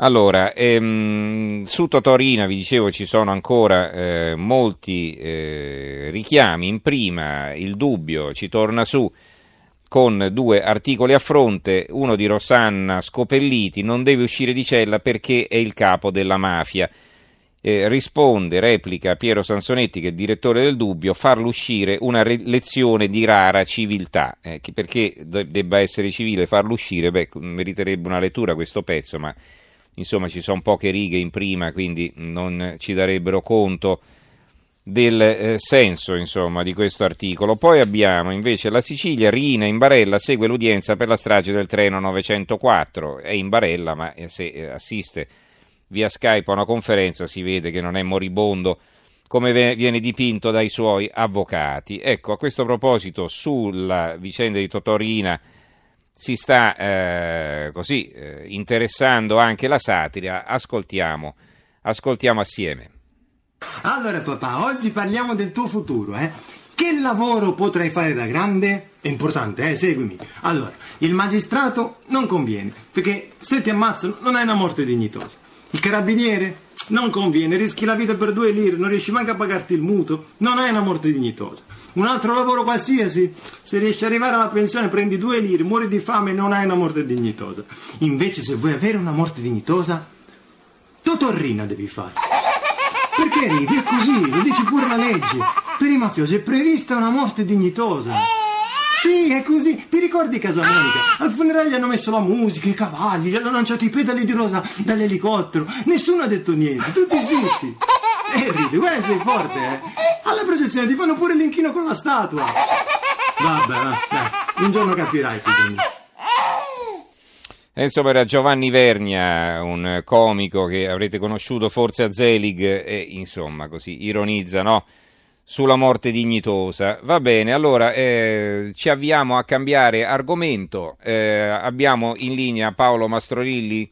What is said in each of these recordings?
Allora, ehm, su Totorina vi dicevo ci sono ancora eh, molti eh, richiami. In prima il dubbio ci torna su con due articoli a fronte, uno di Rosanna Scopelliti, non deve uscire di cella perché è il capo della mafia. Eh, risponde, replica Piero Sansonetti, che è direttore del Dubbio, farlo uscire una re- lezione di rara civiltà. Eh, perché debba essere civile farlo uscire? Beh, meriterebbe una lettura questo pezzo, ma insomma ci sono poche righe in prima, quindi non ci darebbero conto del eh, senso insomma, di questo articolo. Poi abbiamo invece la Sicilia, Rina in Barella segue l'udienza per la strage del treno 904, è in Barella ma eh, se eh, assiste via Skype a una conferenza si vede che non è moribondo come viene dipinto dai suoi avvocati. Ecco, a questo proposito sulla vicenda di Totorina si sta eh, così eh, interessando anche la satira. Ascoltiamo, ascoltiamo assieme. Allora papà, oggi parliamo del tuo futuro, eh? Che lavoro potrai fare da grande? È importante, eh? Seguimi. Allora, il magistrato non conviene, perché se ti ammazzano non hai una morte dignitosa. Il carabiniere? Non conviene, rischi la vita per due lire, non riesci manco a pagarti il mutuo, non hai una morte dignitosa. Un altro lavoro qualsiasi, se riesci ad arrivare alla pensione prendi due lire, muori di fame e non hai una morte dignitosa. Invece se vuoi avere una morte dignitosa, Totorrina devi fare. Perché ridi? È così, lo dice pure la legge. Per i mafiosi è prevista una morte dignitosa. Sì, è così. Ti ricordi Casamonica? Al funerale hanno messo la musica, i cavalli, gli hanno lanciato i petali di rosa dall'elicottero. Nessuno ha detto niente, tutti zitti. E ridi, guarda sei forte, eh. Alla processione ti fanno pure l'inchino con la statua. Vabbè, dai, un giorno capirai, figlio mio. E insomma era Giovanni Vernia, un comico che avrete conosciuto forse a Zelig e insomma così ironizza, no? Sulla morte dignitosa. Va bene, allora eh, ci avviamo a cambiare argomento. Eh, abbiamo in linea Paolo Mastrorilli?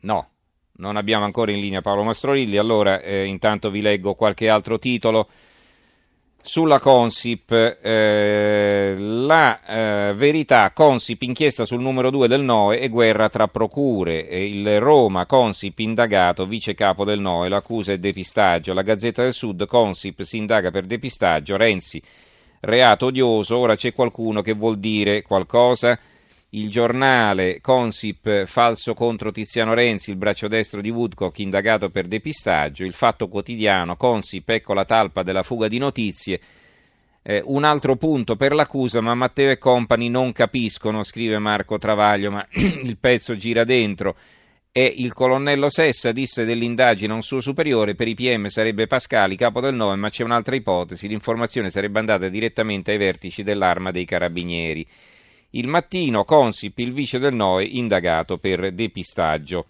No, non abbiamo ancora in linea Paolo Mastrorilli, allora eh, intanto vi leggo qualche altro titolo. Sulla Consip, eh, la eh, verità, Consip inchiesta sul numero 2 del NOE e guerra tra procure, il Roma, Consip indagato, vice capo del NOE, l'accusa è depistaggio, la Gazzetta del Sud, Consip si indaga per depistaggio, Renzi, reato odioso, ora c'è qualcuno che vuol dire qualcosa, il giornale Consip falso contro Tiziano Renzi, il braccio destro di Woodcock indagato per depistaggio, il fatto quotidiano Consip ecco la talpa della fuga di notizie. Eh, un altro punto per l'accusa, ma Matteo e compagni non capiscono, scrive Marco Travaglio, ma il pezzo gira dentro. E il colonnello Sessa disse dell'indagine a un suo superiore, per i PM sarebbe Pascali, capo del 9, ma c'è un'altra ipotesi, l'informazione sarebbe andata direttamente ai vertici dell'arma dei carabinieri. Il mattino Consip, il vice del NOE, indagato per depistaggio.